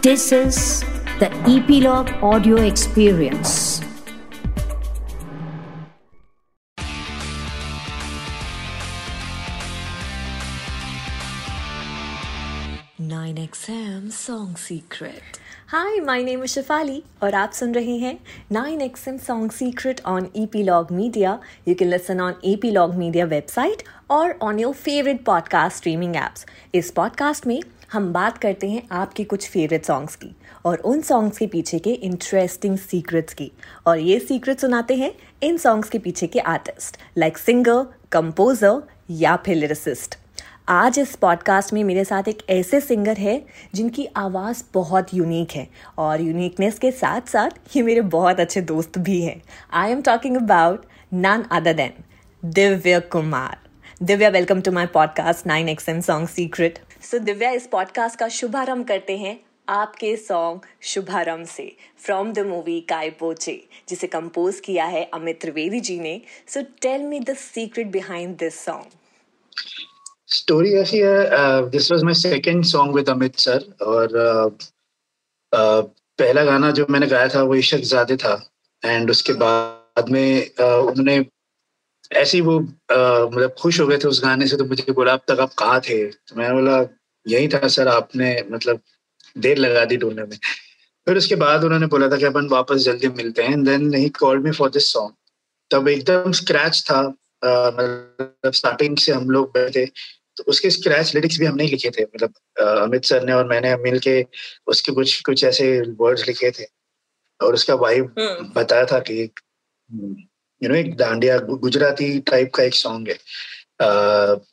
This is the Epilogue Audio Experience. Nine XM Song Secret. Hi my name is Shifali और आप सुन रहे हैं 9XM song secret on Epilogue Media you can listen on Epilogue Media website और on your favourite podcast streaming apps इस podcast में हम बात करते हैं आपके कुछ फेवरेट सॉन्ग्स की और उन सॉन्ग्स के पीछे के इंटरेस्टिंग सीक्रेट्स की। और ये सीक्रेट सुनाते हैं इन सॉन्ग्स के पीछे के आर्टिस्ट लाइक सिंगर कंपोजर या फिर लिरिसिस्ट आज इस पॉडकास्ट में मेरे साथ एक ऐसे सिंगर है जिनकी आवाज़ बहुत यूनिक है और यूनिकनेस के साथ साथ ये मेरे बहुत अच्छे दोस्त भी हैं। I am talking about none other than Divya Kumar Divya welcome to my podcast nine X M song secret so Divya इस पॉडकास्ट का शुभारंभ करते हैं आपके सॉन्ग शुभारंभ से फ्रॉम द मूवी काय पोचे जिसे कंपोज किया है अमित त्रिवेदी जी ने। So tell me the secret behind this song story ऐसी है this was my second song with Amit sir और uh, uh, पहला गाना जो मैंने गाया था वो इशक ज़्यादा था। एंड उसके बाद में uh, उन्होंने ऐसे ही वो मतलब खुश हो गए थे उस गाने से तो मुझे बोला अब तक आप कहाँ थे? तो मैंने बोला यही था सर आपने मतलब देर लगा दी ढूँढने में। फिर उसके बाद उन्होंने बोला था कि अपन वापस जल्दी मिलते हैं। Then he called me for this song तब एकदम स्क्रैच था मतलब स्टार्टिंग से हम लोग बैठे तो उसके स्क्रैच लिरिक्स भी हमने लिखे थे मतलब अमित सर ने और मैंने मिल के उसके कुछ कुछ ऐसे वर्ड्स लिखे थे। और उसका वाइब हम्म। बताया था कि यू नो एक डांडिया गुजराती टाइप का एक सॉन्ग है।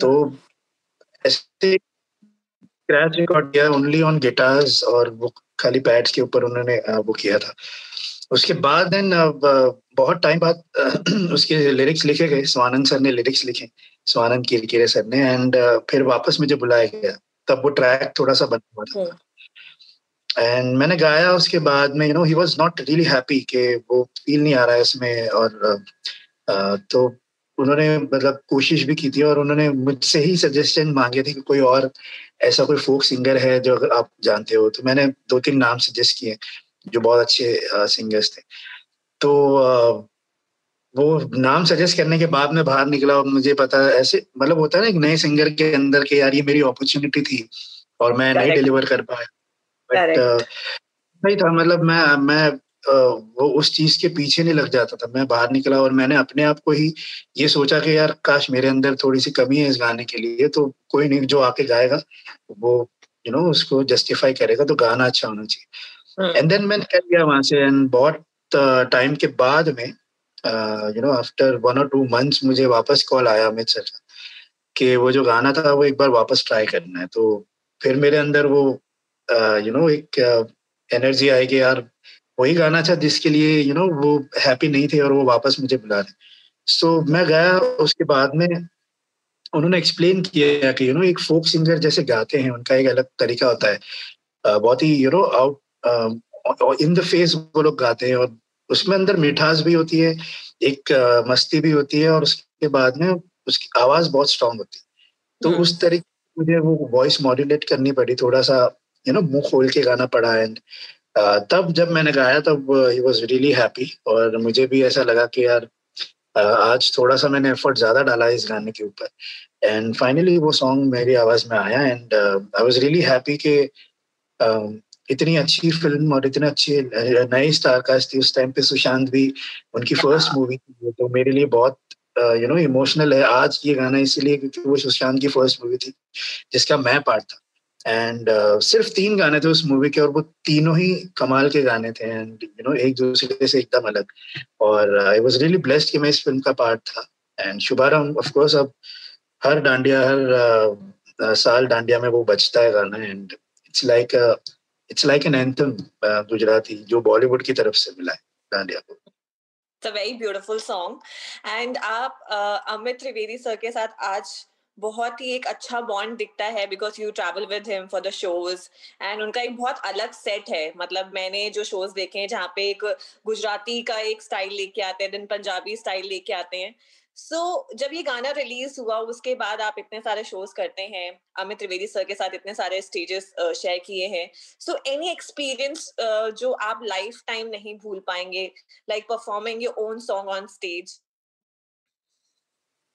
तो ऐसे स्क्रैच रिकॉर्ड किया ओनली ऑन गिटार्स और वो खाली पैड्स के ऊपर उन्होंने वो किया था। उसके बाद देन बहुत टाइम बाद, उसके लिरिक्स लिखे गए। स्वानंद सर ने लिरिक्स लिखे। स्वानंद किरकिरे सर ने। एंड फिर वापस मुझे बुलाया गया। तब वो ट्रैक थोड़ा सा बना हुआ था। एंड। मैंने गाया उसके बाद में you know he was not really happy कि वो फील नहीं आ रहा है इसमें और तो उन्होंने मतलब कोशिश भी की थी और उन्होंने मुझसे ही सजेशन मांगे थे कि कोई और ऐसा कोई फोक सिंगर है जो अगर आप जानते हो। तो मैंने दो तीन नाम सजेस्ट किए जो बहुत अच्छे सिंगर्स थे। तो वो नाम सजेस्ट करने के बाद में बाहर निकला और मुझे पता ऐसे मतलब होता है ना एक नए सिंगर के अंदर के यार ये मेरी अपॉर्चुनिटी थी और मैं नहीं डिलीवर कर पाया। बट uh, नहीं था मतलब मैं मैं वो उस चीज़ के पीछे नहीं लग जाता था। मैं बाहर निकला और मैंने अपने आप को ही ये सोचा कि यार काश मेरे अंदर थोड़ी सी कमी है इस गाने के लिए तो कोई नहीं जो आके गाएगा वो यू नो उसको जस्टिफाई करेगा तो गाना अच्छा होना चाहिए। एंड देन मैंने कर लिया वहाँ से एंड बहुत टाइम के बाद में यू नो आफ्टर वन और टू मंथ्स मुझे वापस कॉल आया अमित सर कि वो जो गाना था वो एक बार वापस ट्राई करना है। तो फिर मेरे अंदर वो यू नो एक एनर्जी आई कि यार। वही गाना था जिसके लिए यू नो वो हैप्पी नहीं थे और वो वापस मुझे बुला रहे। सो मैं गया उसके बाद में उन्होंने एक्सप्लेन किया कि यू नो एक फोक सिंगर जैसे गाते हैं उनका एक अलग तरीका होता है। बहुत ही you know out in the face वो लोग गाते हैं और उसमें अंदर मिठास भी होती है एक मस्ती भी होती है और उसके बाद में उसकी आवाज़ बहुत स्ट्रांग होती है। तो हम्म। उस तरीके मुझे वो वॉइस मॉड्यूलेट करनी पड़ी थोड़ा सा यू नो मुँह खोल के गाना पड़ा एंड तब जब मैंने गाया तब ही वॉज़ रियली हैप्पी और मुझे भी ऐसा लगा कि यार आज थोड़ा सा मैंने एफर्ट ज़्यादा डाला इस गाने के ऊपर। एंड फाइनली वो सॉन्ग मेरी आवाज़ में आया and I was really happy के इतनी अच्छी फ़िल्म और इतने अच्छे नए स्टार कास्ट थी। उस टाइम पे सुशांत भी उनकी फ़र्स्ट मूवी थी तो मेरे लिए बहुत यू नो इमोशनल है। आज ये गाना इसीलिए क्योंकि वो सुशांत की फ़र्स्ट मूवी थी, जिसका मैं पार्ट था। एंड uh, सिर्फ़ तीन गाने थे उस मूवी के और वो तीनों ही कमाल के गाने थे एंड यू नो एक दूसरे से एकदम अलग। और आई वाज रियली ब्लेस्ड कि मैं इस फ़िल्म का पार्ट था। एंड शुभारंभ ऑफ़ कोर्स अब हर डांडिया हर uh, साल डांडिया में वो बजता है गाना and it's like it's like an anthem Gujarati जो बॉलीवुड की तरफ़ से मिला है डांडिया को। It's a very beautiful song and आप अमित त्रिवेदी सर के साथ आज बहुत ही एक अच्छा बॉन्ड दिखता है because you travel with him for the shows and उनका एक बहुत अलग सेट है। मतलब मैंने जो शोज़ देखे हैं जहाँ पे एक गुजराती का एक स्टाइल लेके आते हैं देन पंजाबी स्टाइल लेके आते हैं। सो so, जब ये गाना रिलीज़ हुआ उसके बाद आप इतने सारे शोज़ करते हैं अमित त्रिवेदी सर के साथ इतने सारे स्टेजेस शेयर किए हैं। सो एनी एक्सपीरियंस जो आप लाइफ टाइम नहीं भूल पाएँगे like performing your own song on stage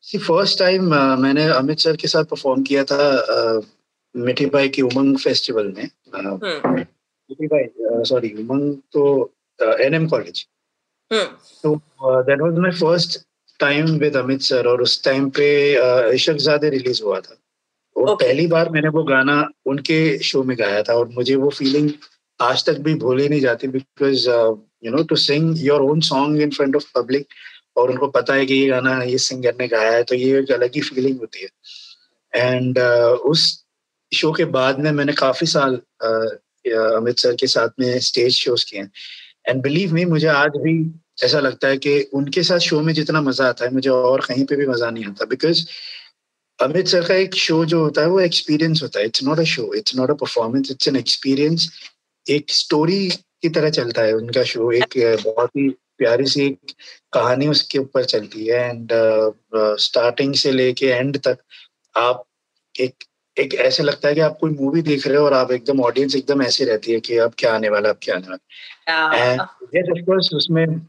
see first time मैंने अमित सर के साथ परफॉर्म किया था uh, मिठी भाई की उमंग फेस्टिवल में uh, मिठी भाई सॉरी उमंग तो एनएम कॉलेज तो that was my first time with Amit sir और उस टाइम पे इशक जादे रिलीज़ हुआ था। और okay. पहली बार मैंने वो गाना उनके शो में गाया था और मुझे वो फीलिंग आज तक भी भूली नहीं जाती because you know to sing your own song in front of public और उनको पता है कि ये गाना ये सिंगर ने गाया है तो ये एक अलग ही फीलिंग होती है। एंड uh, उस शो के बाद में मैंने काफ़ी साल uh, अमित सर के साथ में स्टेज शोज़ किए हैं। एंड बिलीव मी मुझे आज भी ऐसा लगता है कि उनके साथ शो में जितना मज़ा आता है मुझे और कहीं पे भी मज़ा नहीं आता। बिकॉज़ अमित सर का एक शो जो होता है वो एक्सपीरियंस होता है। It's not a show it's not a performance it's an experience एक स्टोरी की तरह चलता है उनका शो एक बहुत ही प्यारी सी एक कहानी उसके ऊपर चलती है एंड स्टार्टिंग से लेके एंड तक आप एक एक ऐसे लगता है कि आप कोई मूवी देख रहे हो और आप एकदम ऑडियंस एकदम ऐसे रहती है कि अब क्या आने वाला अब क्या आने वाला। एंड उसमें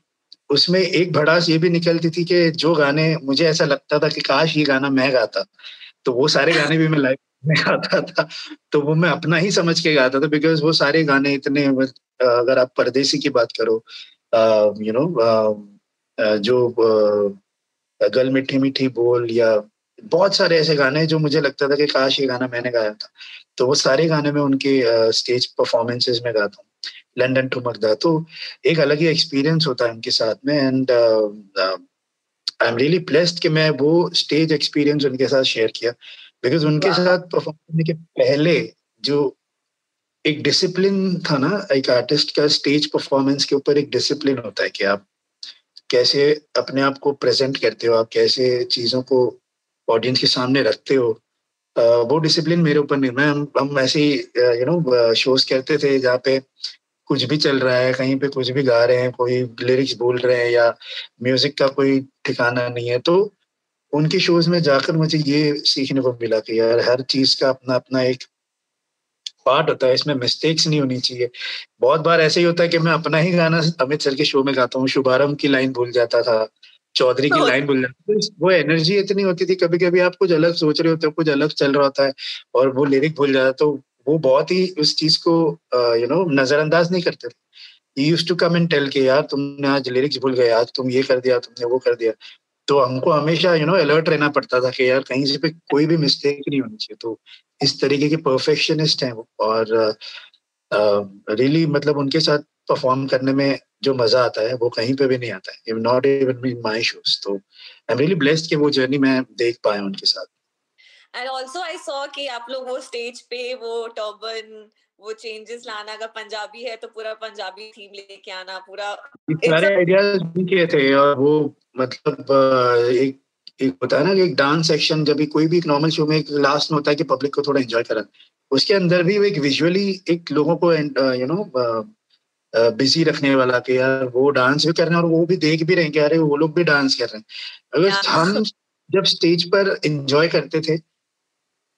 उसमें एक भड़ास ये भी निकलती थी कि जो गाने मुझे ऐसा लगता था कि काश ये गाना मैं गाता तो वो सारे गाने भी मैं लाइव में गाता था तो वो मैं अपना ही समझ के गाता था बिकॉज़ वो सारे गाने इतने अगर आप परदेसी की बात करो यू नो जो गल मिठी मिठी बोल या बहुत सारे ऐसे गाने जो मुझे लगता था कि काश ये गाना मैंने गाया था। तो वो सारे गाने में उनके स्टेज परफॉर्मेंसेज में गाता हूँ। लंदन टू मरदा। तो एक अलग ही एक्सपीरियंस होता है उनके साथ में and I am really blessed कि मैं वो स्टेज एक्सपीरियंस उनके साथ शेयर किया। बिकॉज़ उनके साथ परफॉर्म करने के पहले जो एक डिसिप्लिन था ना, एक आर्टिस्ट का स्टेज परफॉर्मेंस के ऊपर एक डिसिप्लिन होता है कि आप कैसे अपने आप को प्रेजेंट करते हो, आप कैसे चीज़ों को ऑडियंस के सामने रखते हो। वो डिसिप्लिन मेरे ऊपर नहीं, मैं, हम ऐसे ही यू नो शोज़ करते थे जहाँ पे कुछ भी चल रहा है, कहीं पे कुछ भी गा रहे हैं, कोई लिरिक्स बोल रहे हैं या म्यूज़िक का कोई ठिकाना नहीं है तो उनके शोज़ में जाकर मुझे ये सीखने को मिला कि यार, हर चीज़ का अपना अपना एक पार्ट होता है इसमें मिस्टेक्स नहीं होनी चाहिए। बहुत बार ऐसे ही होता है कि मैं अपना ही गाना अमित सर के शो में गाता हूँ शुभारंभ की लाइन भूल जाता था चौधरी की लाइन भूल जाती थी। वो एनर्जी इतनी होती थी कभी कभी आप कुछ अलग सोच रहे होते हो कुछ अलग चल रहा होता है और वो लिरिक भूल जाता तो वो बहुत ही उस चीज़ को यू नो नजरअंदाज नहीं करते थे। Used to come and tell के यार तुमने आज लिरिक्स भूल गए आज तुम ये कर दिया तुमने वो कर दिया। तो हमको हमेशा यू नो अलर्ट रहना पड़ता था कि यार कहीं से पे कोई भी मिस्टेक नहीं होनी चाहिए। तो इस तरीके के परफेक्शनिस्ट हैं वो और रियली मतलब उनके साथ परफॉर्म करने में जो मज़ा आता है, वो कहीं पे भी नहीं आता है। Not even in my shows तो आई एम रियली ब्लेस्ड कि वो जर्नी मैं देख पाया उनके साथ। एंड आल्सो आई सॉ कि आप लोग वो स्टेज पे वो टर्बन वो चेंजेस लाना अगर पंजाबी है तो पूरा पंजाबी थीम लेके आना पूरा सारे आइडियाज़ किए थे और वो मतलब एक एक होता है ना एक डांस सेक्शन जब भी कोई भी एक नॉर्मल शो में एक लास्ट में होता है कि पब्लिक को थोड़ा एंजॉय करा उसके अंदर भी वो एक विजुअली एक लोगों को यू नो बिज़ी रखने वाला कि यार वो डांस भी कर रहे हैं और वो भी देख भी रहे हैं कि अरे वो लोग भी डांस कर रहे हैं। अगर हम जब स्टेज पर एंजॉय करते थे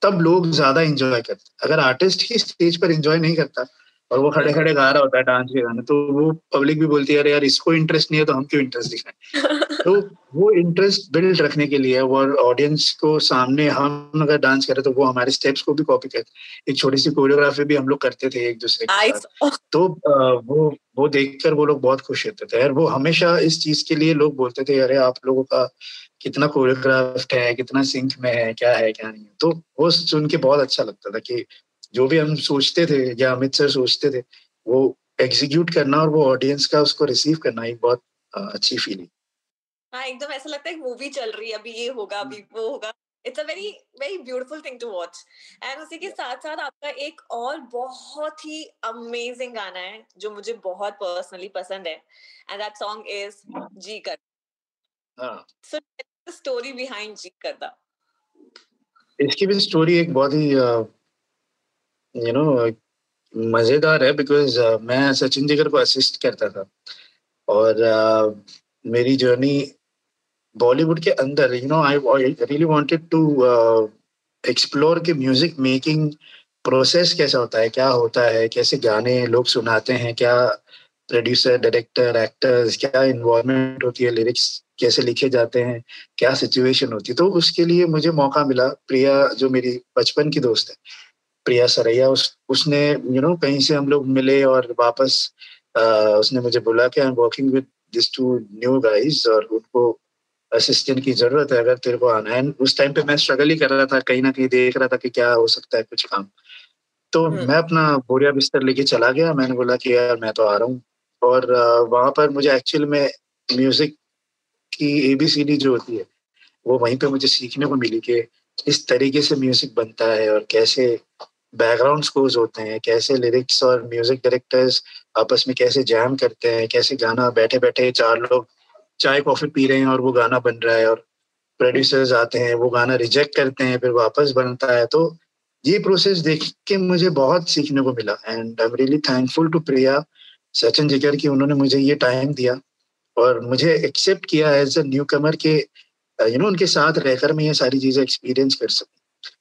तब लोग ज़्यादा एंजॉय करते। अगर आर्टिस्ट ही स्टेज पर एंजॉय नहीं करता और वो खड़े खड़े गा रहा होता है डांस के गाने तो वो पब्लिक भी बोलती है अरे यार इसको इंटरेस्ट नहीं है तो हम क्यों इंटरेस्ट दिखाएँ? तो वो इंटरेस्ट बिल्ड रखने के लिए वो ऑडियंस को सामने हम अगर डांस करें तो वो हमारे स्टेप्स को भी कॉपी करते एक छोटी सी कोरियोग्राफी भी हम लोग करते थे एक दूसरे के साथ। तो वो वो देखकर वो लोग बहुत खुश होते थे। यार वो हमेशा इस चीज़ के लिए लोग बोलते थे अरे आप लोगों का कितना कोरियोग्राफ्ट है कितना सिंक में है क्या है क्या नहीं है। तो वो सुन के बहुत अच्छा लगता था कि जो भी हम सोचते थे या अमित सर सोचते थे वो एग्जीक्यूट करना और वो ऑडियंस का उसको रिसीव करना एक बहुत अच्छी फीलिंग हाँ एकदम ऐसा लगता है मूवी चल रही है अभी ये होगा अभी वो होगा। It's a very very beautiful thing to watch and उसी के साथ साथ आपका एक और बहुत ही अमेजिंग गाना है जो मुझे बहुत पर्सनली पसंद है। एंड दैट सॉन्ग इज़ जी कर सो स्टोरी बिहाइंड जी करदा इसकी भी स्टोरी एक बहुत ही यू नो मज़ेदार है बिकॉज़ uh, मैं सचिन जिगर को असिस्ट करता था। और uh, मेरी जर्नी बॉलीवुड के अंदर you know I really wanted to explore के म्यूज़िक मेकिंग प्रोसेस कैसा होता है क्या होता है कैसे गाने लोग सुनाते हैं क्या प्रोड्यूसर डायरेक्टर एक्टर्स क्या इन्वॉल्वमेंट होती है लिरिक्स कैसे लिखे जाते हैं क्या सिचुएशन होती है। तो उसके लिए मुझे मौका मिला प्रिया जो मेरी बचपन की दोस्त है प्रिया सरैया उस उसने यू you नो know, कहीं से हम लोग मिले और वापस आ, उसने मुझे बोला कि I am working with this two new guys और उनको असिस्टेंट की ज़रूरत है अगर तेरे को आना है। उस टाइम पे मैं स्ट्रगल ही कर रहा था कहीं ना कहीं देख रहा था कि क्या हो सकता है कुछ काम। तो हम्म। मैं अपना बोरिया बिस्तर लेके चला गया मैंने बोला कि यार मैं तो आ रहा हूँ। और वहाँ पर मुझे एक्चुअल में म्यूज़िक की एबीसीडी जो होती है, वो वहीं पे मुझे सीखने को मिली कि इस तरीके से म्यूज़िक बनता है और कैसे बैकग्राउंड स्कोर्स होते हैं, कैसे लिरिक्स और म्यूज़िक डायरेक्टर्स आपस में कैसे जैम करते हैं, कैसे गाना बैठे बैठे चार लोग चाय कॉफ़ी पी रहे हैं और वो गाना बन रहा है और प्रोड्यूसर्स आते हैं, वो गाना रिजेक्ट करते हैं, फिर वापस बनता है। तो ये प्रोसेस देख के मुझे बहुत सीखने को मिला and I am really thankful to Priya Sachin Jigar की उन्होंने मुझे ये टाइम दिया। और मुझे एक्सेप्ट किया एज अ न्यू कमर के यू नो उनके साथ रहकर मैं ये सारी चीज़ें एक्सपीरियंस कर सकूँ।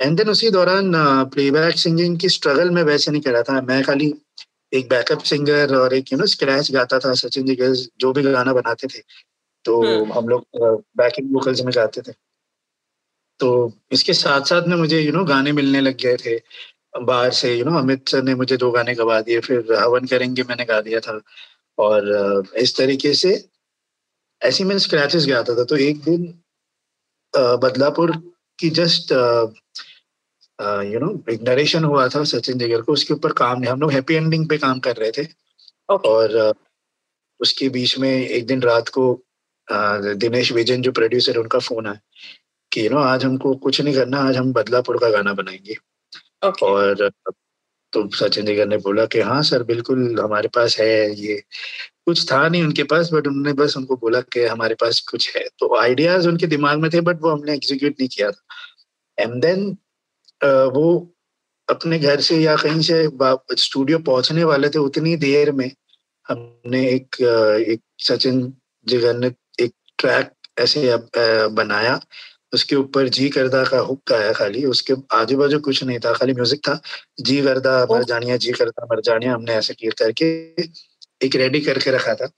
एंड देन उसी दौरान प्लेबैक सिंगिंग की स्ट्रगल में वैसे नहीं कर रहा था। मैं खाली एक बैकअप सिंगर और एक यू नो स्क्रैच गाता था सचिन जी जो भी गाना बनाते थे। तो हम्म। हम लोग बैकिंग वोकल्स में गाते थे। तो इसके साथ साथ में मुझे यू नो गाने मिलने लग गए थे। बाहर से यू नो अमित सर ने मुझे दो गाने गवा दिए फिर हवन करेंगे मैंने गा दिया था। और इस तरीके से ऐसे मैंने स्क्रैचेस गाता था तो एक दिन बदलापुर की जस्ट यू नो एक नरेशन हुआ था सचिन जिगर को उसके ऊपर काम नहीं हम लोग हैप्पी एंडिंग पे काम कर रहे थे okay. और उसके बीच में एक दिन रात को दिनेश विजन जो प्रोड्यूसर है उनका फ़ोन आया कि यू नो आज हमको कुछ नहीं करना आज हम बदलापुर का गाना बनाएँगे okay. और तो सचिन जिगर ने बोला कि हाँ सर, बिल्कुल हमारे पास है ये। कुछ था नहीं उनके पास बट उन्होंने बस उनको बोला कि हमारे पास कुछ है। तो आइडियाज़ उनके दिमाग में थे बट वो हमने एग्जीक्यूट नहीं किया था। एंड देन वो अपने घर से या कहीं से स्टूडियो पहुँचने वाले थे उतनी देर में हमने एक एक सचिन जिगर ने एक ट्रैक ऐसे बनाया। उसके ऊपर जी करदा का हुक आया खाली उसके आजू बाजू कुछ नहीं था खाली म्यूज़िक था। जी करदा मर जानिया जी करदा मर जानिया हमने ऐसे क्लियर करके एक रेडी करके रखा था।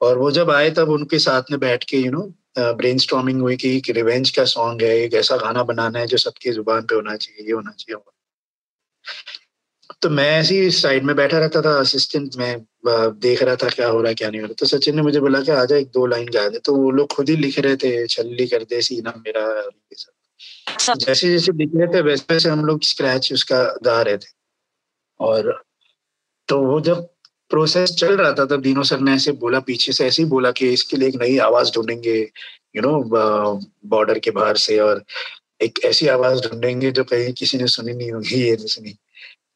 और वो जब आए तब उनके साथ में बैठ के यू नो ब्रेन स्टॉमिंग हुई कि एक रिवेंज का सॉन्ग है एक ऐसा गाना बनाना है जो सबकी ज़ुबान पे होना चाहिए ये होना चाहिए तो मैं ऐसे ही साइड में बैठा रहता था असिस्टेंट में देख रहा था क्या हो रहा है क्या नहीं हो रहा तो सचिन ने मुझे बोला कि आजा एक दो लाइन गा दे। तो वो लोग खुद ही लिख रहे थे छल्ली कर दे सीना मेरा। जैसे जैसे लिख रहे थे वैसे वैसे हम लोग स्क्रैच उसका गा रहे थे। और तो वो जब प्रोसेस चल रहा था तब दीनों सर ने ऐसे बोला पीछे से ऐसे ही बोला कि इसके लिए एक नई आवाज़ ढूंढेंगे यू नो बॉर्डर के बाहर से और एक ऐसी आवाज़ ढूंढेंगे जो कहीं किसी ने सुनी नहीं होगी ये नहीं सुनी।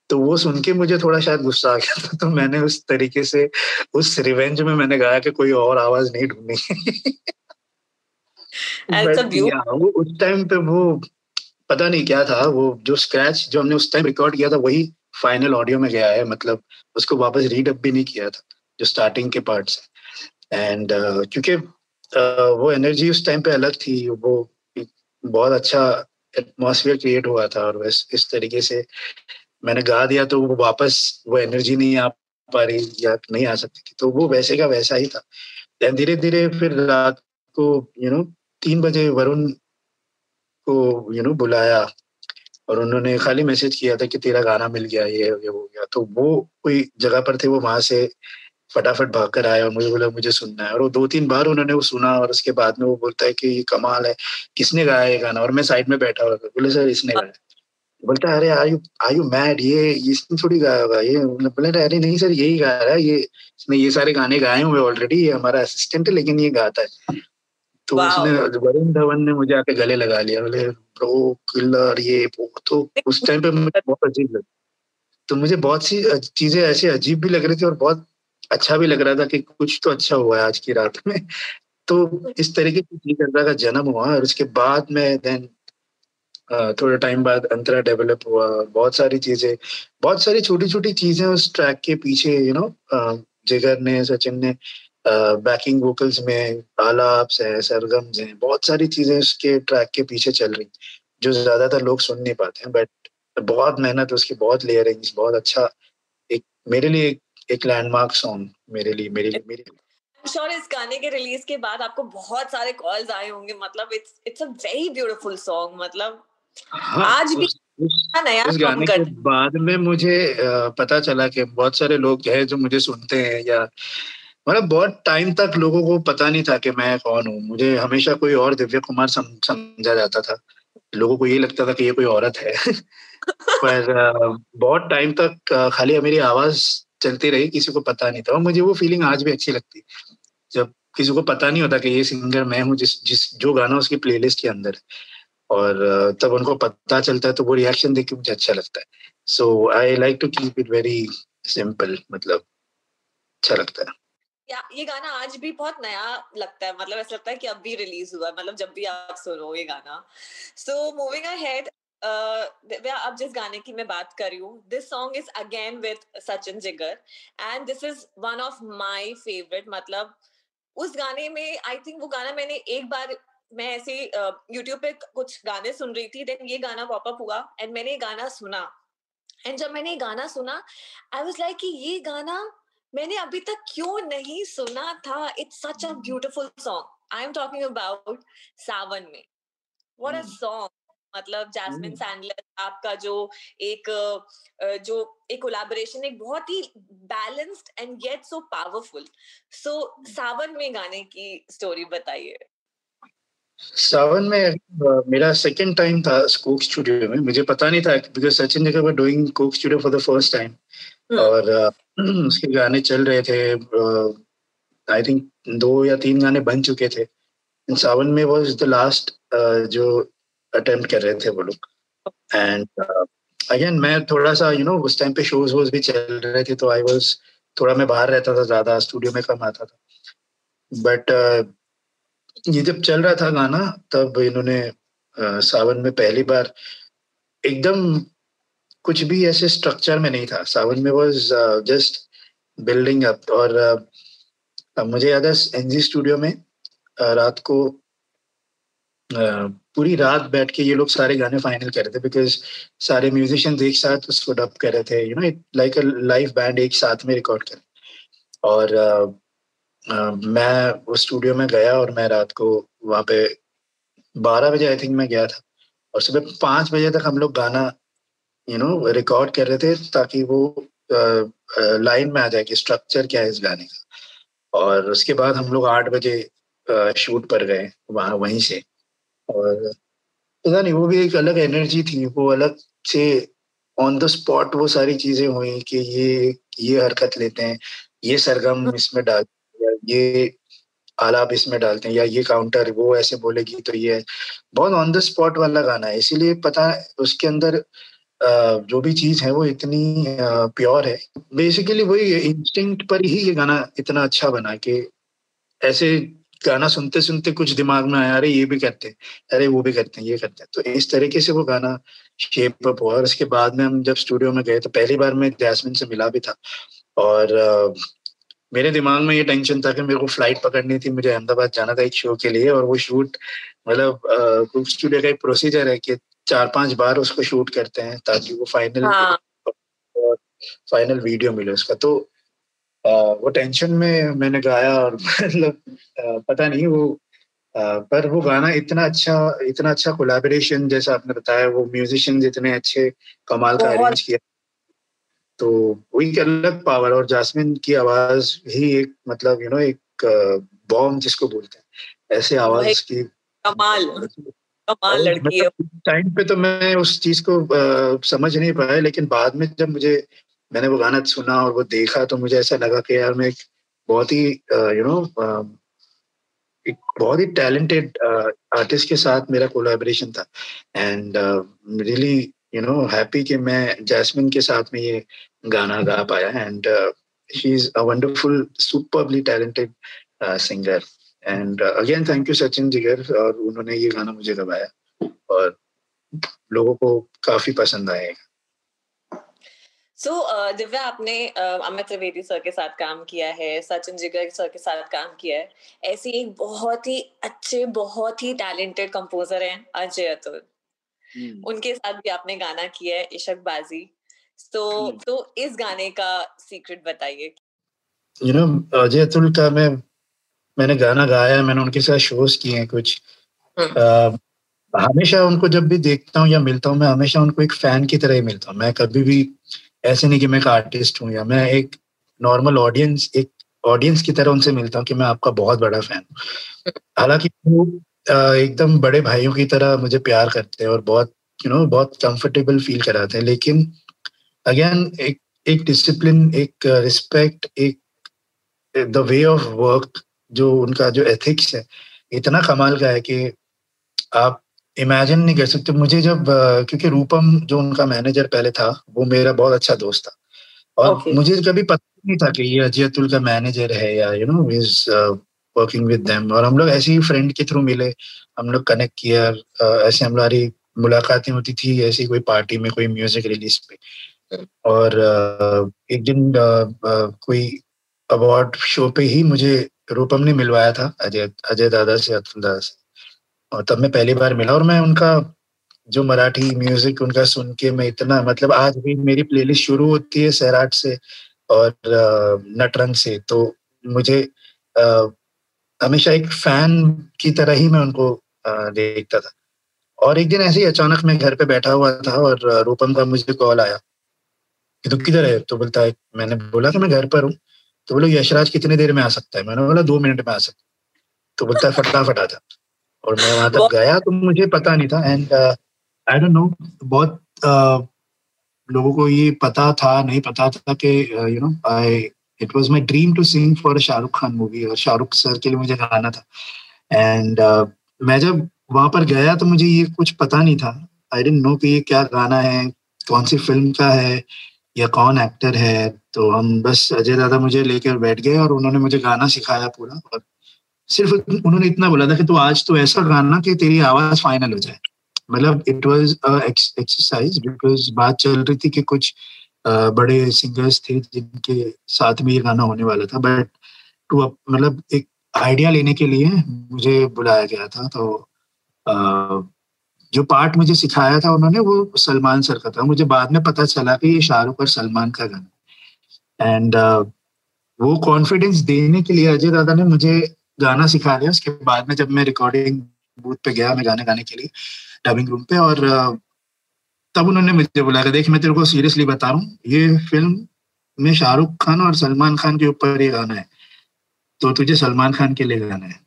तो वो सुन के मुझे थोड़ा शायद गुस्सा आ गया था तो मैंने उस तरीके से उस रिवेंज में मैंने गाया कि कोई और आवाज़ नहीं ढूंढनी। वो उस टाइम पे वो पता नहीं क्या था वो जो स्क्रैच जो हमने उस टाइम रिकॉर्ड किया था वही फाइनल ऑडियो में गया है मतलब उसको वापस रीड अप भी नहीं किया था जो स्टार्टिंग के पार्ट से एंड uh, क्योंकि uh, वो एनर्जी उस टाइम पे अलग थी वो बहुत अच्छा एटमोसफियर क्रिएट हुआ था और बस इस तरीके से मैंने गा दिया तो वो वापस, वो एनर्जी नहीं आ पा रही या नहीं आ सकती थी। तो वो वैसे का वैसा ही था। देन धीरे धीरे फिर रात को यू नो तीन बजे वरुण को यू नो बुलाया और उन्होंने खाली मैसेज किया था कि तेरा गाना मिल गया, ये हो गया। तो वो कोई जगह पर थे, वो वहाँ से फटाफट भाग कर आए और मुझे बोला, मुझे सुनना है। और वो दो तीन बार उन्होंने वो सुना और उसके बाद में वो बोलता है कि ये कमाल है, किसने गाया ये गाना? और मैं साइड में बैठा हुआ बोले, सर, इसने गाया। बोलता है अरे are you are you mad ये इसने थोड़ी गाया होगा ये बोले अरे नहीं सर यही गा रहा है ये इसने ये सारे गाने गाए हुए ऑलरेडी ये हमारा असिस्टेंट है लेकिन ये गाता है। तो उसने वरुण धवन ने मुझे आके गले लगा लिया बोले ब्रो किलर ये वो तो उस टाइम पे मुझे बहुत अजीब लगा तो मुझे बहुत सी चीज़ें ऐसी अजीब भी लग रही थी और बहुत अच्छा भी लग रहा था कि कुछ तो अच्छा हुआ है आज की रात में। तो इस तरीके का जन्म हुआ और उसके बाद में देन थोड़े टाइम बाद अंतरा डेवलप हुआ बहुत सारी चीज़ें बहुत सारी छोटी छोटी चीज़ें उस ट्रैक के पीछे यू नो जिगर ने सचिन ने बैकिंग वोकल्स में आलाप्स है सरगम्स हैं बहुत सारी चीज़ें उसके ट्रैक के पीछे चल रही जो ज़्यादातर लोग सुन नहीं पाते हैं बट बहुत मेहनत उसकी बहुत लेयरिंग्स बहुत अच्छा एक मेरे लिए एक, एक लैंडमार्क सॉन्ग मेरे लिए मेरे लिए मेरे लिए। श्योर इस गाने के रिलीज़ के बाद आपको बहुत सारे कॉल्स आए होंगे मतलब it's it's a very beautiful song मतलब हाँ, आज भी उस, नया उस गाने के बाद में मुझे पता चला कि बहुत सारे लोग हैं जो मुझे सुनते हैं या मतलब बहुत टाइम तक लोगों को पता नहीं था कि मैं कौन हूँ। मुझे हमेशा कोई और दिव्य कुमार समझा जाता था। लोगों को ये लगता था कि ये कोई औरत है। पर बहुत टाइम तक खाली मेरी आवाज़ चलती रही किसी को पता नहीं था। और मुझे वो फीलिंग आज भी अच्छी लगती। जब किसी को पता नहीं होता कि ये सिंगर मैं हूँ जिस जिस जो गाना उसकी प्लेलिस्ट के अंदर। और तब उनको पता चलता है तो वो रिएक्शन देख के मुझे अच्छा लगता है। So I like to keep it very simple मतलब अच्छा लगता है। ये गाना आज भी बहुत नया लगता है मतलब ऐसा लगता है कि अब भी रिलीज़ हुआ है मतलब जब भी आप सुनो ये गाना। सो मूविंग अहेड अब जिस गाने की मैं बात कर रही हूँ this song is again with Sachin Jigar and this is one of my favourite मतलब उस गाने में आई थिंक वो गाना मैंने एक बार मैं ऐसे यूट्यूब पे कुछ गाने सुन रही थी देन ये गाना पॉपअप हुआ एंड मैंने ये गाना सुना। एंड जब मैंने ये गाना सुना आई वाज लाइक कि ये गाना मैंने अभी तक क्यों नहीं सुना था? It's such a beautiful song I am talking about Saawan में। व्हाट अ सॉन्ग मतलब जैस्मिन सैंडलर आपका जो एक जो एक कोलैबोरेशन एक बहुत ही balanced and get so powerful so Saawan में गाने की स्टोरी बताइए। सावन में मेरा सेकंड टाइम था कोक स्टूडियो में। मुझे पता नहीं था because Sachin Jigar were doing Coke Studio for the first time और uh, उसके गाने चल रहे थे आई uh, थिंक दो या तीन गाने बन चुके थे। सावन में वाज द लास्ट जो अटेम्प्ट कर रहे थे वो लोग। एंड अगेन मैं थोड़ा सा यू you नो know, उस टाइम पे शोज़ वोज भी चल रहे थे तो आई वाज थोड़ा मैं बाहर रहता था ज़्यादा स्टूडियो में कम आता था। बट ये जब चल रहा था गाना तब इन्होंने सावन में पहली बार एकदम कुछ भी ऐसे स्ट्रक्चर में नहीं था। सावन में वॉज़ जस्ट बिल्डिंग अप और uh, मुझे याद है एनजी स्टूडियो में uh, रात को uh, पूरी रात बैठ के ये लोग सारे गाने फाइनल कर रहे थे बिकॉज़ सारे म्यूजिशियंस एक साथ उसको डब कर रहे थे you know like a live band एक साथ में रिकॉर्ड कर और मैं उस स्टूडियो में गया और मैं रात को वहाँ पे बारह बजे आई थिंक मैं गया था और सुबह पाँच बजे तक हम लोग गाना यू नो रिकॉर्ड कर रहे थे ताकि वो लाइन में आ जाए कि स्ट्रक्चर क्या है इस गाने का। और उसके बाद हम लोग आठ बजे शूट पर गए वहाँ वहीं से। और पता नहीं वो भी एक अलग एनर्जी थी वो अलग से ऑन द स्पॉट वो सारी चीज़ें हुई कि ये ये हरकत लेते हैं ये सरगम इसमें डाल ये आलाप इसमें डालते हैं, या ये काउंटर वो ऐसे बोलेगी तो ये बहुत ऑन द स्पॉट वाला गाना है, इसीलिए पता उसके अंदर जो भी चीज़ है वो इतनी प्योर है। बेसिकली वही इंस्टिंक्ट पर ही ये गाना इतना अच्छा बना कि ऐसे गाना सुनते सुनते कुछ दिमाग में आया, अरे ये भी करते हैं, अरे वो भी करते हैं, ये करते हैं। तो इस तरीके से वो गाना शेप अप हुआ और उसके बाद में हम जब स्टूडियो में गए तो पहली बार मैं जैसमिन से मिला भी था और मेरे दिमाग में ये टेंशन था कि मेरे को फ़्लाइट पकड़नी थी मुझे अहमदाबाद जाना था एक शो के लिए और वो शूट मतलब स्टूडियो का एक प्रोसीजर है कि चार पाँच बार उसको शूट करते हैं ताकि वो फाइनल हाँ. फाइनल वीडियो मिले उसका तो आ, वो टेंशन में मैंने गाया और मतलब पता नहीं वो आ, पर वो गाना इतना अच्छा इतना अच्छा कोलैबोरेशन जैसा आपने बताया वो म्यूजिशियंस इतने अच्छे कमाल का अरेंज किया तो वही अलग पावर और जासमिन की आवाज़ ही एक मतलब यू नो एक बॉम्ब जिसको बोलते हैं। ऐसे आवाज़ की कमाल कमाल लड़की है। टाइम मतलब पे तो मैं उस चीज़ को आ, समझ नहीं पाया लेकिन बाद में जब मुझे मैंने वो गाना सुना और वो देखा तो मुझे ऐसा लगा कि यार मैं एक बहुत ही यू नो एक बहुत ही टैलेंटेड आर्टिस्ट के साथ मेरा कोलैबोरेशन था। And really you know happy कि मैं जैस्मिन के साथ में ये गाना गा पाया and she is a wonderful superly talented singer and again thank you Sachin Jigar और उन्होंने ये गाना मुझे गवाया और लोगों को काफ़ी पसंद आएगा। सो so, दिव्या आपने अमित त्रिवेदी सर के साथ काम किया है सचिन जिगर सर के साथ काम किया है। ऐसे एक बहुत ही अच्छे बहुत ही टैलेंटेड कंपोजर हैं अजय अतुल। hmm. उनके साथ भी आपने गाना किया है इशक बाजी। तो hmm. तो इस गाने का सीक्रेट बताइए। यू नो अजय अतुल का मैं मैंने गाना गाया है मैंने उनके साथ शोज़ किए हैं कुछ। hmm. uh, हमेशा उनको जब भी देखता हूँ या मिलता हूँ मैं हमेशा उनको एक फ़ैन की तरह ही मिलता हूँ। मैं कभी भी ऐसे नहीं कि मैं एक आर्टिस्ट हूँ या मैं एक नॉर्मल ऑडियंस एक ऑडियंस की तरह उनसे मिलता हूँ कि मैं आपका बहुत बड़ा फ़ैन हूँ। हालाँकि वो एकदम बड़े भाइयों की तरह मुझे प्यार करते हैं और बहुत यू नो बहुत कंफर्टेबल फील कराते हैं लेकिन अगेन एक एक डिसिप्लिन एक रिस्पेक्ट एक द वे ऑफ़ वर्क जो उनका जो एथिक्स है इतना कमाल का है कि आप इमेजिन नहीं कर सकते। मुझे जब क्योंकि रूपम जो उनका मैनेजर पहले था वो मेरा बहुत अच्छा दोस्त था। और okay. मुझे कभी पता नहीं था कि ये अजय अतुल का मैनेजर है या you know is working with them और हम लोग ऐसे ही फ्रेंड के थ्रू मिले हम लोग कनेक्ट किया ऐसे हमारी मुलाकातें होती थी ऐसी कोई पार्टी में कोई म्यूज़िक रिलीज़ पे। और एक दिन कोई अवार्ड शो पे ही मुझे रूपम ने मिलवाया था, अजय अजय दादा से, अतुल दादा से। और तब मैं पहली बार मिला और मैं उनका, जो मराठी म्यूज़िक उनका सुन के मैं इतना मतलब आज भी मेरी प्लेलिस्ट शुरू होती है सैराट से और नटरंग से तो मुझे हमेशा एक फ़ैन की तरह ही मैं उनको देखता था। और एक दिन ऐसे ही अचानक मैं घर पे बैठा हुआ था और रूपम का मुझे कॉल आया। कि तू किधर है? तो बोलता है मैंने बोला कि मैं घर पर हूँ। तो बोलो यशराज कितने देर में आ सकता है? मैंने बोला दो मिनट में आ सकता तो बोलता है फटाफट आ जा। और मैं वहाँ तक गया तो मुझे पता नहीं था। एंड आई डोंट नो बहुत uh, लोगों को ये पता था नहीं पता था कि you know I it was my dream to sing for Shahrukh Khan movie और शाहरुख सर के लिए मुझे गाना था। एंड uh, मैं जब वहाँ पर गया तो मुझे ये कुछ पता नहीं था। आई डेंट नो कि ये क्या गाना है कौन सी फ़िल्म का है। या कौन एक्टर है? तो हम बस अजय दादा मुझे लेकर बैठ गए और उन्होंने मुझे गाना सिखाया पूरा और सिर्फ़ उन्होंने इतना बोला था कि तू तो आज तो ऐसा गाना कि तेरी आवाज़ फाइनल हो जाए। मतलब इट वाज एक्सरसाइज बिकॉज़ बात चल रही थी कि कुछ बड़े सिंगर्स थे जिनके साथ में ये गाना होने वाला था बट टू मतलब एक आइडिया लेने के लिए मुझे बुलाया गया था तो uh, जो पार्ट मुझे सिखाया था उन्होंने वो सलमान सर का था। मुझे बाद में पता चला कि ये शाहरुख और सलमान का गाना एंड uh, वो कॉन्फिडेंस देने के लिए अजय दादा ने मुझे गाना सिखा दिया। उसके बाद में जब मैं रिकॉर्डिंग बूथ पे गया मैं गाने गाने के लिए डबिंग रूम पे और तब उन्होंने मुझे बुलाया देख मैं तेरे को सीरियसली बता रहा हूँ ये फ़िल्म में शाहरुख खान और सलमान खान के ऊपर ये गाना है। तो तुझे सलमान खान के लिए गाना है।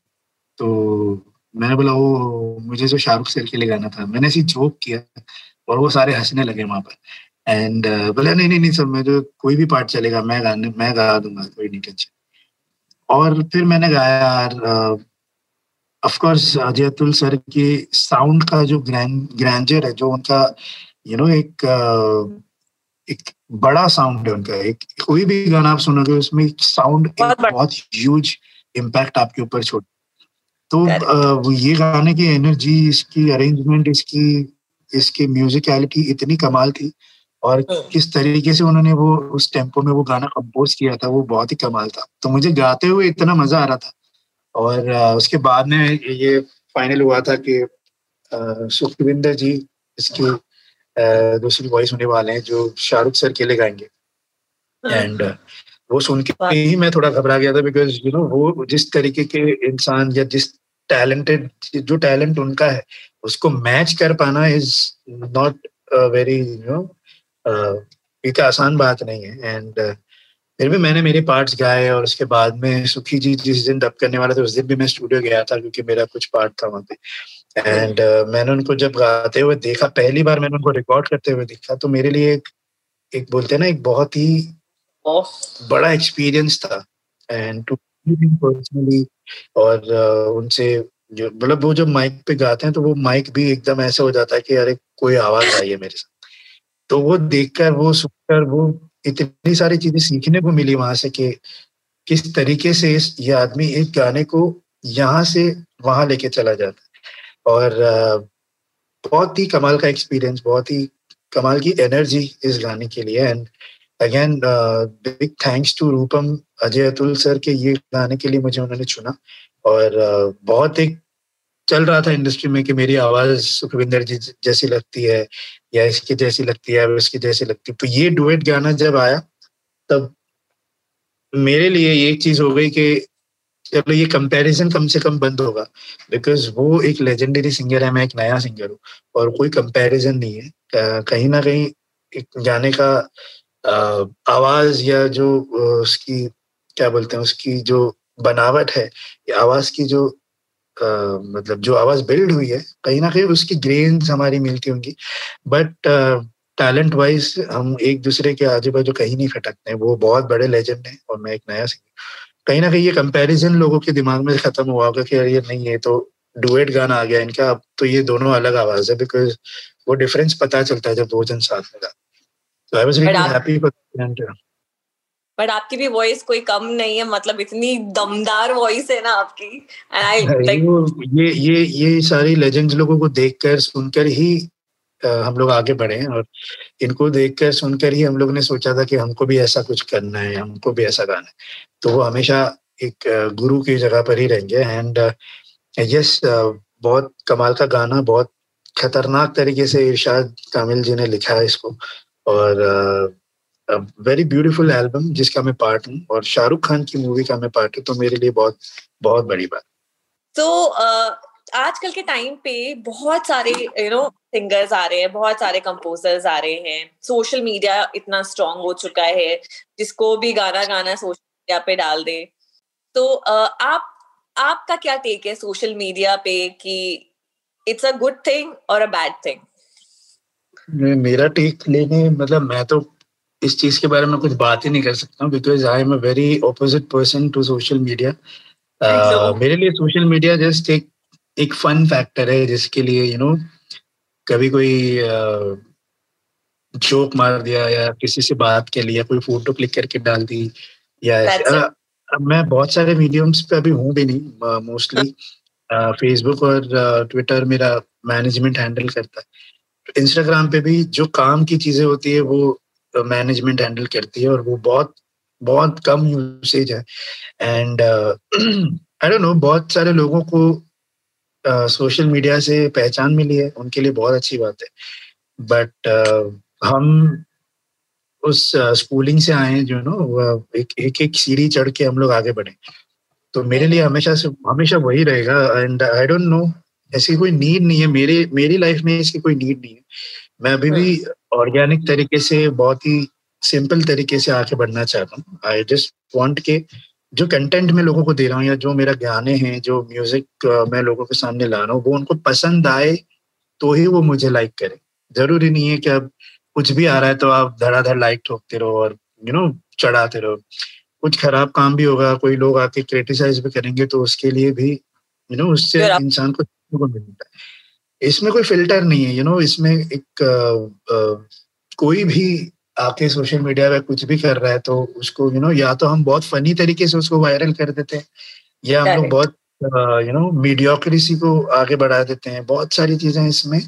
तो मैंने बोला वो मुझे जो शाहरुख सर के लिए गाना था। मैंने ऐसी जोक किया और वो सारे हंसने लगे वहाँ पर। एंड बोला नहीं नहीं नहीं सर मैं जो कोई भी पार्ट चलेगा मैं गाने मैं गा दूँगा कोई नहीं टेंशन और फिर मैंने गाया यार of course Ajay Atul sir की साउंड का जो ग्रैंड ग्रैंडर है जो उनका यू नो एक एक बड़ा साउंड है उनका। एक कोई भी गाना आप सुनोगे उसमें साउंड एक बहुत ह्यूज इम्पैक्ट आपके ऊपर छोड़ तो वो ये गाने की एनर्जी इसकी अरेंजमेंट इसकी इसकी म्यूजिकलिटी इतनी कमाल थी और हाँ। किस तरीके से उन्होंने वो उस टेंपो में वो गाना कंपोज किया था वो बहुत ही कमाल था तो मुझे गाते हुए इतना मज़ा आ रहा था और उसके बाद में ये फाइनल हुआ था कि सुखविंदर जी इसकी दूसरी वॉइस होने वाले हैं जो शाहरुख सर के लिए गाएँगे एंड हाँ। वो सुन के ही मैं थोड़ा घबरा गया था बिकॉज़ यू नो वो जिस तरीके के इंसान या जिस टैलेंटेड जो टैलेंट उनका है उसको मैच कर पाना is not very you know क्योंकि आसान बात नहीं है। एंड फिर भी मैंने मेरे पार्ट्स गाए और उसके बाद में सुखी जी जिस दिन डब करने वाला था उस दिन भी मैं स्टूडियो गया था क्योंकि मेरा कुछ पार्ट था वहाँ पे। एंड uh, मैंने उनको जब गाते हुए देखा पहली बार मैंने उनको रिकॉर्ड करते हुए देखा तो मेरे लिए एक एक बोलते हैं ना एक बहुत ही बड़ा एक्सपीरियंस था। एंड टू पर्सनली और uh, उनसे जो मतलब वो जब माइक पे गाते हैं तो वो माइक भी एकदम ऐसा हो जाता है कि अरे कोई आवाज़ आई है मेरे साथ। तो वो देखकर वो सुनकर वो इतनी सारी चीज़ें सीखने को मिली वहाँ से कि किस तरीके से इस ये आदमी एक गाने को यहाँ से वहाँ लेके चला जाता है। और बहुत ही कमाल का एक्सपीरियंस बहुत ही कमाल की एनर्जी इस गाने के लिए। And again big thanks to Roopam Ajay Atul sir के ये गाने के लिए मुझे उन्होंने चुना। और uh, बहुत एक चल रहा था इंडस्ट्री में कि मेरी आवाज़ सुखविंदर जी जैसी लगती है या इसकी जैसी लगती है उसकी जैसी लगती है। तो ये डुएट गाना जब आया तब मेरे लिए ये चीज़ हो गई कि चलो ये कंपैरिजन कम से कम बंद होगा। बिकॉज़ वो एक लेजेंडरी सिंगर है मैं एक नया सिंगर हूँ। और कोई कंपैरिजन नहीं है। कहीं ना कहीं एक गाने का आवाज़ या जो उसकी क्या बोलते हैं उसकी जो बनावट है आवाज़ की जो आ, मतलब जो आवाज़ बिल्ड हुई है कहीं ना कहीं उसकी ग्रेन्स हमारी मिलती होंगी। बट टैलेंट वाइज हम एक दूसरे के आजू बाजू कहीं नहीं खटकते वो बहुत बड़े लेजेंड हैं और मैं एक नया सिंगर कहीं ना कहीं ये कंपैरिजन लोगों के दिमाग में खत्म हुआ होगा कि ये नहीं है तो डुएट गाना आ गया इनका अब तो ये दोनों अलग आवाज़ है बिकॉज़ वो डिफरेंस पता चलता है जब दो जन साथ में गाते तो I was really happy for but आपकी भी वॉइस कोई कम नहीं है मतलब इतनी दमदार वॉइस है ना आपकी। एंड आई लाइक ये ये ये सारी लेजेंड्स लोगों को देखकर सुनकर ही हम लोग आगे बढ़े हैं और इनको देखकर सुनकर ही हम लोग ने सोचा था कि हमको भी ऐसा कुछ करना है हमको भी ऐसा गाना है। तो वो हमेशा एक गुरु की जगह पर ही रहेंगे। एंड यस बहुत कमाल का गाना बहुत खतरनाक तरीके से इरशाद कामिल जी ने लिखा है इसको। और वेरी ब्यूटीफुल एल्बम जिसका मैं पार्ट हूँ और शाहरुख खान की मूवी का मैं पार्ट हूँ तो मेरे लिए बहुत बहुत बड़ी बात। तो uh, आजकल के टाइम पे बहुत सारे यू नो सिंगर्स आ रहे हैं बहुत सारे कंपोजर्स आ रहे हैं। सोशल मीडिया इतना स्ट्रांग हो चुका है जिसको भी गाना गाना सोशल मीडिया पे डाल दे। तो आप आपका क्या टेक है सोशल मीडिया पे कि इट्स अ गुड थिंग और अ बैड थिंग मेरा टेक लेने मतलब मैं तो इस चीज़ के बारे में कुछ बात ही नहीं कर सकता because I am a very opposite person to social media मेरे लिए सोशल मीडिया जस्ट एक एक फन फैक्टर है जिसके लिए यू you नो know, कभी कोई जोक मार दिया या किसी से बात के लिए कोई फ़ोटो क्लिक करके डाल दी या मैं बहुत सारे मीडियम्स पे अभी हूँ भी नहीं मोस्टली फेसबुक और ट्विटर मेरा मैनेजमेंट हैंडल करता है। इंस्टाग्राम पे भी जो काम की चीज़ें होती है वो मैनेजमेंट हैंडल करती है और वो बहुत बहुत कम यूसेज है। एंड आई डोंट नो बहुत सारे लोगों को सोशल uh, मीडिया से पहचान मिली है उनके लिए बहुत अच्छी बात है। बट uh, हम उस स्कूलिंग uh, से आए जो नो एक एक एक सीढ़ी चढ़ के हम लोग आगे बढ़े। तो मेरे लिए हमेशा से हमेशा वही रहेगा। एंड आई डोंट नो ऐसी कोई नीड नहीं है। मेरे मेरी लाइफ में इसकी कोई नीड नहीं है। मैं अभी भी ऑर्गेनिक तरीके से बहुत ही सिंपल तरीके से आगे बढ़ना चाहता हूँ। आई जस्ट वॉन्ट के जो कंटेंट मैं लोगों को दे रहा हूँ या जो मेरा गाने हैं जो म्यूज़िक मैं लोगों के सामने ला रहा हूँ वो उनको पसंद आए तो ही वो मुझे लाइक करे। ज़रूरी नहीं है कि अब कुछ भी आ रहा है तो आप धड़ाधड़ लाइक ठोकते रहो और यू नो चढ़ाते रहो। कुछ खराब काम भी होगा कोई लोग आके क्रिटिसाइज भी करेंगे तो उसके लिए भी यू नो उससे इंसान को को मिलता है। इसमें कोई फ़िल्टर नहीं है यू नो इसमें एक आ, आ, कोई भी आके सोशल मीडिया पे कुछ भी कर रहा है तो उसको यू you नो know, या तो हम बहुत फनी तरीके से उसको वायरल कर देते हैं या हम लोग बहुत यू नो मीडियोक्रेसी को आगे बढ़ा देते हैं। बहुत सारी चीज़ें इसमें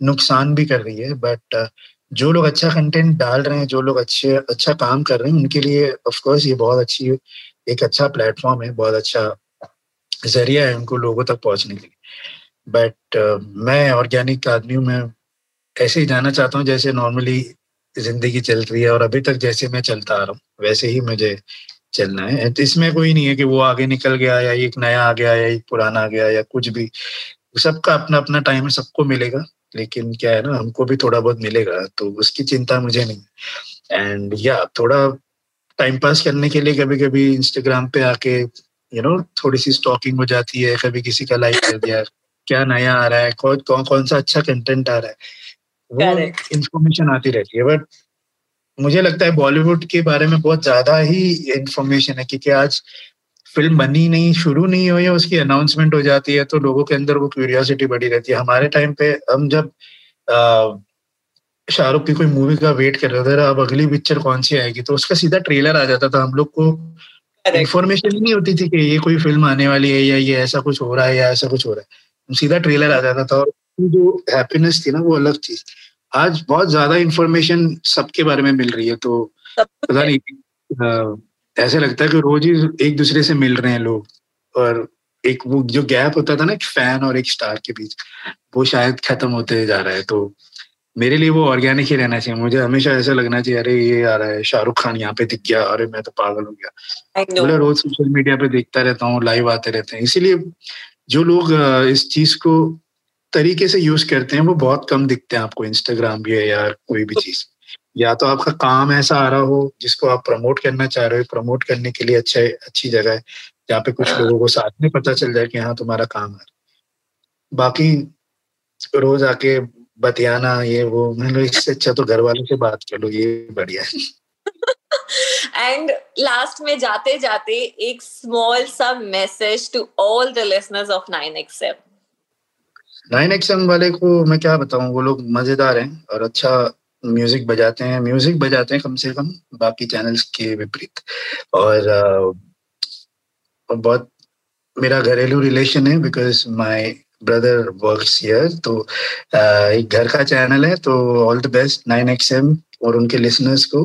नुकसान भी कर रही है बट जो लोग अच्छा कंटेंट डाल रहे हैं जो लोग अच्छे अच्छा काम कर रहे हैं उनके लिए ऑफ़ कोर्स ये बहुत अच्छी एक अच्छा प्लेटफॉर्म है बहुत अच्छा ज़रिया है उनको लोगों तक पहुँचने के लिए। बट uh, मैं ऑर्गेनिक आदमी हूँ मैं ऐसे ही जाना चाहता हूँ जैसे नॉर्मली ज़िंदगी चल रही है और अभी तक जैसे मैं चलता आ रहा हूँ वैसे ही मुझे चलना है। इसमें कोई नहीं है कि वो आगे निकल गया या एक नया आ गया या एक पुराना आ गया या कुछ भी। सबका अपना अपना टाइम है सबको मिलेगा लेकिन क्या है ना हमको भी थोड़ा बहुत मिलेगा तो उसकी चिंता मुझे नहीं एंड या थोड़ा टाइम पास करने के लिए कभी कभी इंस्टाग्राम पे आके यू you नो know, थोड़ी सी स्टॉकिंग हो जाती है कभी किसी का लाइक कर दिया। क्या नया आ रहा है कौन कौन कौन सा अच्छा कंटेंट आ रहा है वो इंफॉर्मेशन आती रहती है बट मुझे लगता है बॉलीवुड के बारे में बहुत ज़्यादा ही इंफॉर्मेशन है क्योंकि आज फ़िल्म बनी नहीं शुरू नहीं हुई है उसकी अनाउंसमेंट हो जाती है तो लोगों के अंदर वो क्यूरियोसिटी बढ़ी रहती है। हमारे टाइम पे हम जब शाहरुख की कोई मूवी का वेट कर रहे थे अब अगली पिक्चर कौन सी आएगी तो उसका सीधा ट्रेलर आ जाता था हम लोग को इन्फॉर्मेशन ही नहीं होती थी कि ये कोई फ़िल्म आने वाली है या ये ऐसा कुछ हो रहा है या ऐसा कुछ हो रहा है। सीधा ट्रेलर आ जाता था और जो हैप्पीनेस थी ना वो अलग चीज़ आज बहुत ज़्यादा इंफॉर्मेशन सबके बारे में मिल रही है तो पता नहीं अ, ऐसे लगता है कि रोज ही एक दूसरे से मिल रहे हैं लोग। और एक वो जो गैप होता था ना एक फ़ैन और एक स्टार के बीच वो शायद खत्म होते जा रहा है। तो मेरे लिए वो ऑर्गेनिक ही रहना चाहिए। मुझे हमेशा ऐसा लगना चाहिए अरे ये आ रहा है शाहरुख खान यहाँ पे दिख गया अरे मैं तो पागल हो गया। बोले रोज सोशल मीडिया पे देखता रहता हूँ लाइव आते रहते हैं। इसीलिए जो लोग इस चीज़ को तरीके से यूज़ करते हैं वो बहुत कम दिखते हैं आपको इंस्टाग्राम भी है या कोई भी चीज़। या तो आपका काम ऐसा आ रहा हो जिसको आप प्रमोट करना चाह रहे हो प्रमोट करने के लिए अच्छा अच्छी जगह है जहाँ पे कुछ लोगों को साथ में पता चल जाए कि हाँ तुम्हारा काम है। बाकी रोज आके बतियाना ये वो मतलब इससे अच्छा तो घर वालों से बात कर लो ये बढ़िया है। एंड लास्ट में जाते जाते एक स्मॉल सा message to all the listeners of 9XM nine XM वाले को मैं क्या बताऊँ? वो लोग मज़ेदार हैं और अच्छा म्यूज़िक बजाते हैं। म्यूज़िक बजाते हैं कम से कम बाकी चैनल्स के विपरीत। और, बहुत मेरा घरेलू रिलेशन है because my brother works here तो एक घर का चैनल है। तो all the best nine XM और उनके लिसनर्स को।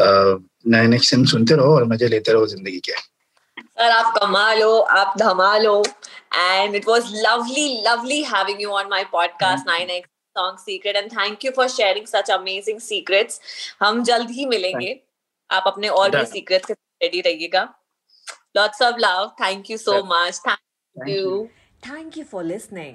नाइन एक्सएम सुनते रहो और मज़े लेते रहो ज़िंदगी के। सर आप कमाल हो आप धमाल हो and it was lovely lovely having you on my podcast 9x song secret and thank you for sharing such amazing secrets हम जल्द ही मिलेंगे। आप अपने और भी. सीक्रेट्स के रेडी रहिएगा। Lots of love thank you so much thank you. Thank you for listening.